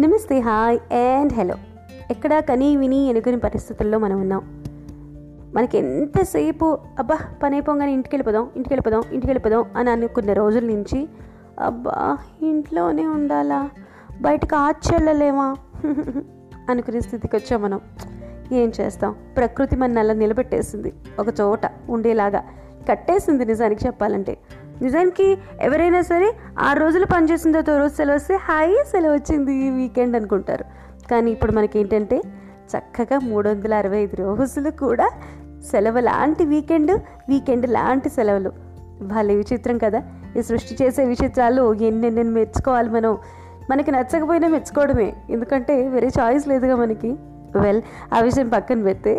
నమస్తే hi and hello. ఎక్కడ కని విని ఎనుకుని పరిస్థితుల్లో మనం ఉన్నాం. మనకి ఎంతసేపు అబ్బా పని అయిపోగానే ఇంటికి వెళ్ళిపోదాం ఇంటికి వెళ్ళిపోదాం ఇంటికి వెళ్ళిపోదాం అని అనుకున్న రోజుల నుంచి అబ్బా ఇంట్లోనే ఉండాలా? బయటకు ఆచెళ్ళలేమా అనుకునే స్థితికి వచ్చాం మనం. ఏం చేస్తాం? ప్రకృతి మన అలా నిలబెట్టేసింది. ఒక చోట ఉండేలాగా. కట్టేసింది నిజానికి చెప్పాలంటే. నిజానికి ఎవరైనా సరే ఆరు రోజులు పనిచేసిన తర్వాత రోజు సెలవు వస్తే హాయి సెలవు వచ్చింది ఈ వీకెండ్ అనుకుంటారు. కానీ ఇప్పుడు మనకి ఏంటంటే చక్కగా మూడు వందల అరవై ఐదు రోజులు కూడా సెలవు లాంటి వీకెండ్ వీకెండ్ లాంటి సెలవులు. భలే విచిత్రం కదా. ఈ సృష్టి చేసే విచిత్రాలు ఎన్నెన్నెన్ని మెచ్చుకోవాలి మనం. మనకి నచ్చకపోయినా మెచ్చుకోవడమే. ఎందుకంటే వేరే చాయిస్ లేదుగా మనకి. వెల్ ఆ విషయం పక్కన పెడితే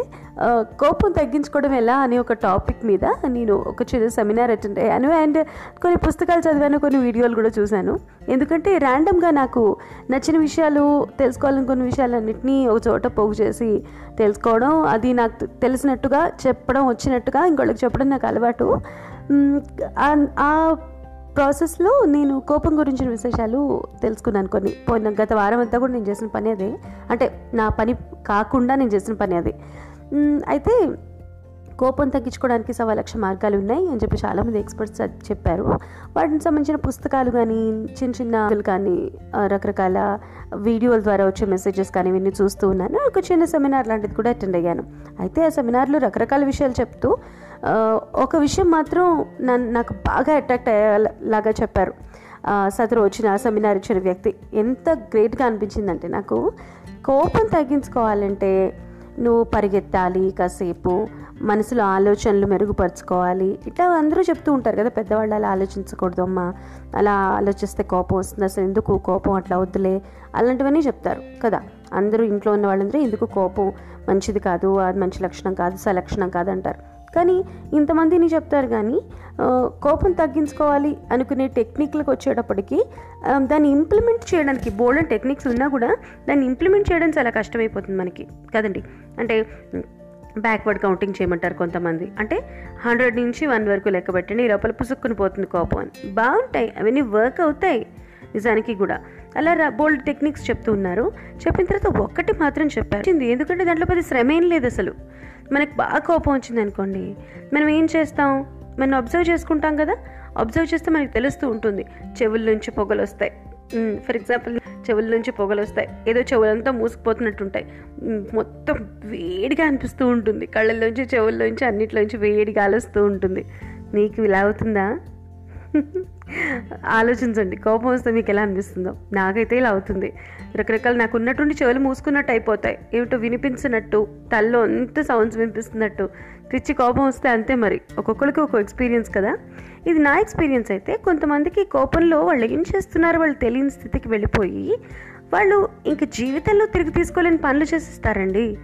కోపం తగ్గించుకోవడం ఎలా అనే ఒక టాపిక్ మీద నేను ఒక చిన్న సెమినార్ అటెండ్ అయ్యాను. అండ్ కొన్ని పుస్తకాలు చదివాను కొన్ని వీడియోలు కూడా చూశాను. ఎందుకంటే ర్యాండమ్గా నాకు నచ్చిన విషయాలు తెలుసుకోవాలనుకున్న విషయాలన్నింటినీ ఒక చోట పోగు చేసి తెలుసుకోవడం అది నాకు తెలిసినట్టుగా చెప్పడం వచ్చినట్టుగా ఇంకోళ్ళకి చెప్పడం నాకు అలవాటు. ఆ ప్రాసెస్లో నేను కోపం గురించిన విశేషాలు తెలుసుకున్నాను కొన్ని. పోయిన గత వారం అంతా కూడా నేను చేసిన పని అదే. అంటే నా పని కాకుండా నేను చేసిన పని అదే. అయితే కోపం తగ్గించుకోవడానికి సవా లక్ష మార్గాలు ఉన్నాయి అని చెప్పి చాలామంది ఎక్స్పర్ట్స్ చెప్పారు. వాటికి సంబంధించిన పుస్తకాలు కానీ చిన్న చిన్న కానీ రకరకాల వీడియోల ద్వారా వచ్చే మెసేజెస్ కానీ ఇవన్నీ చూస్తూ ఉన్నాను. ఒక చిన్న సెమినార్ లాంటిది కూడా అటెండ్ అయ్యాను. అయితే ఆ సెమినార్లో రకరకాల విషయాలు చెప్తూ ఒక విషయం మాత్రం నన్ను నాకు బాగా అట్రాక్ట్ అయ్యేలాగా చెప్పారు. సదరు వచ్చిన సెమినార్ ఇచ్చిన వ్యక్తి. ఎంత గ్రేట్గా అనిపించిందంటే నాకు కోపం తగ్గించుకోవాలంటే నువ్వు పరిగెత్తాలి కాసేపు మనసులో ఆలోచనలు మెరుగుపరుచుకోవాలి. ఇట్లా అందరూ చెప్తూ ఉంటారు కదా పెద్దవాళ్ళు అలా ఆలోచించకూడదు అమ్మా. అలా ఆలోచిస్తే కోపం వస్తుంది. అసలు ఎందుకు కోపం అట్లా వద్దులే? అలాంటివన్నీ చెప్తారు కదా. అందరూ ఇంట్లో ఉన్న వాళ్ళందరూ ఎందుకు కోపం మంచిది కాదు అది మంచి లక్షణం కాదు సలక్షణం కాదు అంటారు. కానీ ఇంతమందిని చెప్తారు కానీ కోపం తగ్గించుకోవాలి అనుకునే టెక్నిక్లకు వచ్చేటప్పటికి దాన్ని ఇంప్లిమెంట్ చేయడానికి బోల్డ్ టెక్నిక్స్ ఉన్నా కూడా దాన్ని ఇంప్లిమెంట్ చేయడం చాలా కష్టమైపోతుంది మనకి. కదండి? అంటే బ్యాక్వర్డ్ కౌంటింగ్ చేయమంటారు కొంతమంది. అంటే హండ్రెడ్ నుంచి వన్ వరకు లెక్క పెట్టండి ఈ లోపల పుసుక్కుని పోతుంది కోపం అని. బాగుంటాయి. అవన్నీ వర్క్ అవుతాయి. నిజానికి కూడా. అలా బోల్డ్ టెక్నిక్స్ చెప్తూ ఉన్నారు. చెప్పిన తర్వాత ఒక్కటి మాత్రం చెప్పారు. ఎందుకంటే దాంట్లో పెద్ద శ్రమ ఏం లేదు అసలు. మనకు బాగా కోపం వచ్చింది అనుకోండి మనం ఏం చేస్తాం? మనం అబ్జర్వ్ చేసుకుంటాం కదా? అబ్జర్వ్ చేస్తే మనకి తెలుస్తూ ఉంటుంది. చెవుల నుంచి పొగలు వస్తాయి. ఫర్ ఎగ్జాంపుల్ చెవుల నుంచి పొగలు వస్తాయి. ఏదో చెవులంతా మూసుకుపోతున్నట్టుంటాయి. మొత్తం వేడిగా అనిపిస్తూ ఉంటుంది. కళ్ళల్లోంచి చెవుల్లోంచి అన్నిట్లోంచి వేడి గాలి వస్తూ ఉంటుంది. నీకు ఇలా అవుతుందా? ఆలోచించండి. కోపం వస్తే మీకు ఎలా అనిపిస్తుందో. నాకైతే ఇలా అవుతుంది. రకరకాల నాకు ఉన్నటువంటి చెవులు మూసుకున్నట్టు అయిపోతాయి. ఏమిటో వినిపించినట్టు తల్లో అంత సౌండ్స్ వినిపిస్తున్నట్టు. పిచ్చి కోపం వస్తే అంతే మరి. ఒక్కొక్కరికి ఒక్కో ఎక్స్పీరియన్స్ కదా. ఇది నా ఎక్స్పీరియన్స్ అయితే కొంతమందికి కోపంలో వాళ్ళు ఏం చేస్తున్నారో వాళ్ళు తెలియని స్థితికి వెళ్ళిపోయి వాళ్ళు ఇంక జీవితంలో తిరిగి తీసుకోలేని పనులు చేసిస్తారండి.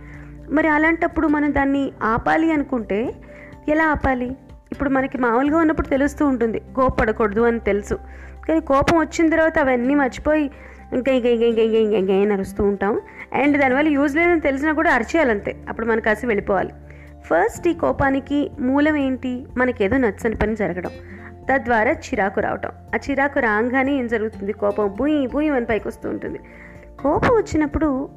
మరి అలాంటప్పుడు మనం దాన్ని ఆపాలి అనుకుంటే ఎలా ఆపాలి? ఇప్పుడు మనకి మామూలుగా ఉన్నప్పుడు తెలుస్తూ ఉంటుంది. కోపడకూడదు అని తెలుసు. కానీ కోపం వచ్చిన తర్వాత అవన్నీ మర్చిపోయి ఇంకా ఇంకా ఇంకా ఇంకా ఇంకా ఇంకా ఇంకా అరుస్తూ ఉంటాం. అండ్ దానివల్ల యూజ్ లేదని తెలిసినా కూడా అరిచేయాలంతే. అప్పుడు మనకు కాసి వెళ్ళిపోవాలి. ఫస్ట్ ఈ కోపానికి మూలం ఏంటి? మనకేదో నచ్చని పని జరగడం. తద్వారా చిరాకు రావటం. ఆ చిరాకు రాగానే ఏం జరుగుతుంది? కోపం భూయి భూయి అని పైకి వస్తూ ఉంటుంది. కోపం వచ్చినప్పుడు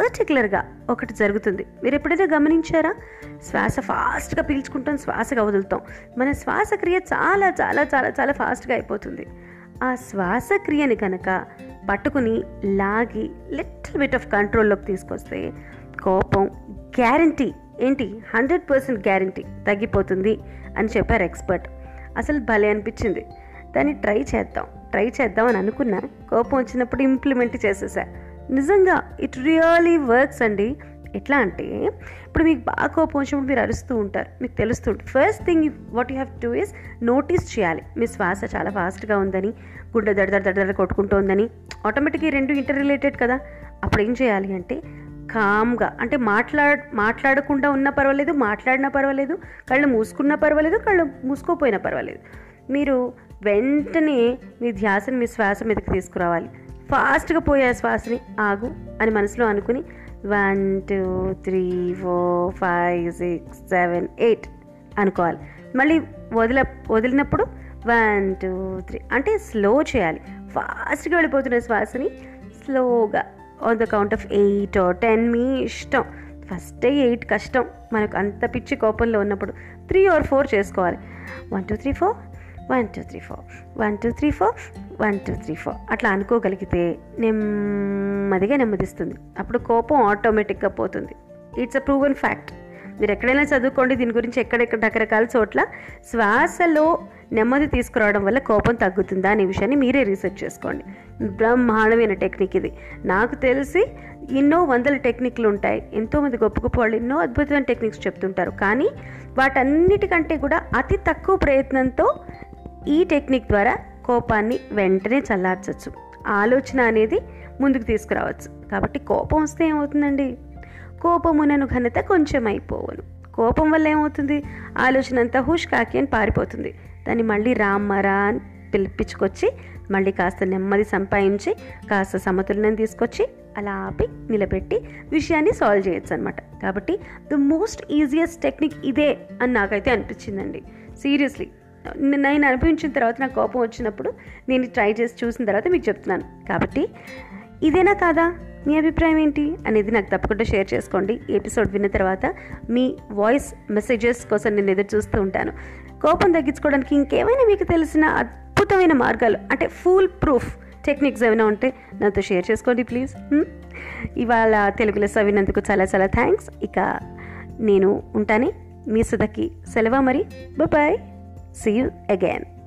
పర్టికులర్గా ఒకటి జరుగుతుంది. మీరు ఎప్పుడైతే గమనించారా శ్వాస ఫాస్ట్గా పీల్చుకుంటాం శ్వాసగా వదులుతాం. మన శ్వాసక్రియ చాలా చాలా చాలా చాలా ఫాస్ట్గా అయిపోతుంది. ఆ శ్వాసక్రియని కనుక పట్టుకుని లాగి లిటిల్ బిట్ ఆఫ్ కంట్రోల్లోకి తీసుకొస్తే కోపం గ్యారంటీ ఏంటి? హండ్రెడ్ పర్సెంట్ గ్యారంటీ తగ్గిపోతుంది అని చెప్పారు ఎక్స్పర్ట్. అసలు భలే అనిపించింది. దాన్ని ట్రై చేద్దాం ట్రై చేద్దాం అని అనుకున్నా కోపం వచ్చినప్పుడు ఇంప్లిమెంట్ చేసేసా. నిజంగా ఇట్ రియలీ వర్క్స్ అండి. ఎట్లా అంటే ఇప్పుడు మీకు బాగా కోపం వచ్చినప్పుడు మీరు అరుస్తూ ఉంటారు మీకు తెలుస్తుంది first thing what you have to is notice చేయాలి. మీ శ్వాస చాలా ఫాస్ట్గా ఉందని గుండె దడ దడ దడ కొట్టుకుంటోందని ఆటోమేటిక్గా ఈ రెండు ఇంటర్ రిలేటెడ్ కదా. అప్పుడు ఏం చేయాలి అంటే కామ్గా అంటే మాట్లాడ మాట్లాడకుండా ఉన్నా పర్వాలేదు మాట్లాడినా పర్వాలేదు కళ్ళు మూసుకున్నా పర్వాలేదు కళ్ళు మూసుకోపోయినా పర్వాలేదు. మీరు వెంటనే మీ ధ్యాసను మీ శ్వాస మీదకి తీసుకురావాలి. ఫాస్ట్గా పోయే శ్వాసని ఆగు అని మనసులో అనుకుని one two three four five six seven eight అనుకోవాలి. మళ్ళీ వదిల వదిలినప్పుడు వన్ టూ త్రీ అంటే స్లో చేయాలి. ఫాస్ట్గా వెళ్ళిపోతున్న శ్వాసని స్లోగా on the count of eight ten మీ ఇష్టం. ఫస్ట్ ఎయిట్ కష్టం. మనకు అంత పిచ్చి కోపంలో ఉన్నప్పుడు త్రీ ఆర్ ఫోర్ చేసుకోవాలి. One two three four one two three four. One two three four one two three four. అట్లా అనుకోగలిగితే నెమ్మదిగా నెమ్మదిస్తుంది. అప్పుడు కోపం ఆటోమేటిక్గా పోతుంది. ఇట్స్ అ ప్రూవన్ ఫ్యాక్ట్ మీరు ఎక్కడైనా చదువుకోండి దీని గురించి ఎక్కడెక్కడ రకరకాల చోట్ల శ్వాసలో నెమ్మది తీసుకురావడం వల్ల కోపం తగ్గుతుందా అనే విషయాన్ని మీరే రీసెర్చ్ చేసుకోండి. బ్రహ్మాండమైన టెక్నిక్ ఇది. నాకు తెలిసి ఎన్నో వందల టెక్నిక్లు ఉంటాయి. ఎంతోమంది గొప్ప గొప్ప వాళ్ళు ఎన్నో అద్భుతమైన టెక్నిక్స్ చెప్తుంటారు. కానీ వాటన్నిటికంటే కూడా అతి తక్కువ ప్రయత్నంతో ఈ టెక్నిక్ ద్వారా కోపాన్ని వెంటనే చల్లార్చవచ్చు ఆలోచన అనేది ముందుకు తీసుకురావచ్చు. కాబట్టి కోపం వస్తే ఏమవుతుందండి? కోపమునను ఘనత కొంచెం అయిపోవను కోపం వల్ల ఏమవుతుంది? ఆలోచన అంతా హుష్ కాకి అని పారిపోతుంది. దాన్ని మళ్ళీ రామ్మరా అని పిలిపించుకొచ్చి మళ్ళీ కాస్త నెమ్మది సంపాదించి కాస్త సమతుల్యం తీసుకొచ్చి అలా ఆపి నిలబెట్టి విషయాన్ని సాల్వ్ చేయొచ్చు అనమాట కాబట్టి ద మోస్ట్ ఈజియెస్ట్ టెక్నిక్ ఇదే అని నాకైతే అనిపించిందండి. సీరియస్లీ. నేను అనిపించిన తర్వాత నాకు కోపం వచ్చినప్పుడు నేను ట్రై చేసి చూసిన తర్వాత మీకు చెప్తున్నాను. కాబట్టి ఇదేనా కాదా? మీ అభిప్రాయం ఏంటి? అనేది నాకు తప్పకుండా షేర్ చేసుకోండి. ఎపిసోడ్ విన్న తర్వాత మీ వాయిస్ మెసేజెస్ కోసం నేను ఎదురు చూస్తూ ఉంటాను. కోపం తగ్గించుకోవడానికి ఇంకేమైనా మీకు తెలిసిన అద్భుతమైన మార్గాలు అంటే ఫుల్ ప్రూఫ్ టెక్నిక్స్ ఏమైనా ఉంటే నాతో షేర్ చేసుకోండి ప్లీజ్ ఇవాళ తెలుగులో సవినందుకు చాలా చాలా థ్యాంక్స్ ఇక నేను ఉంటానే. మీ సుధకి సెలవు మరి. Bye See you again.